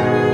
you.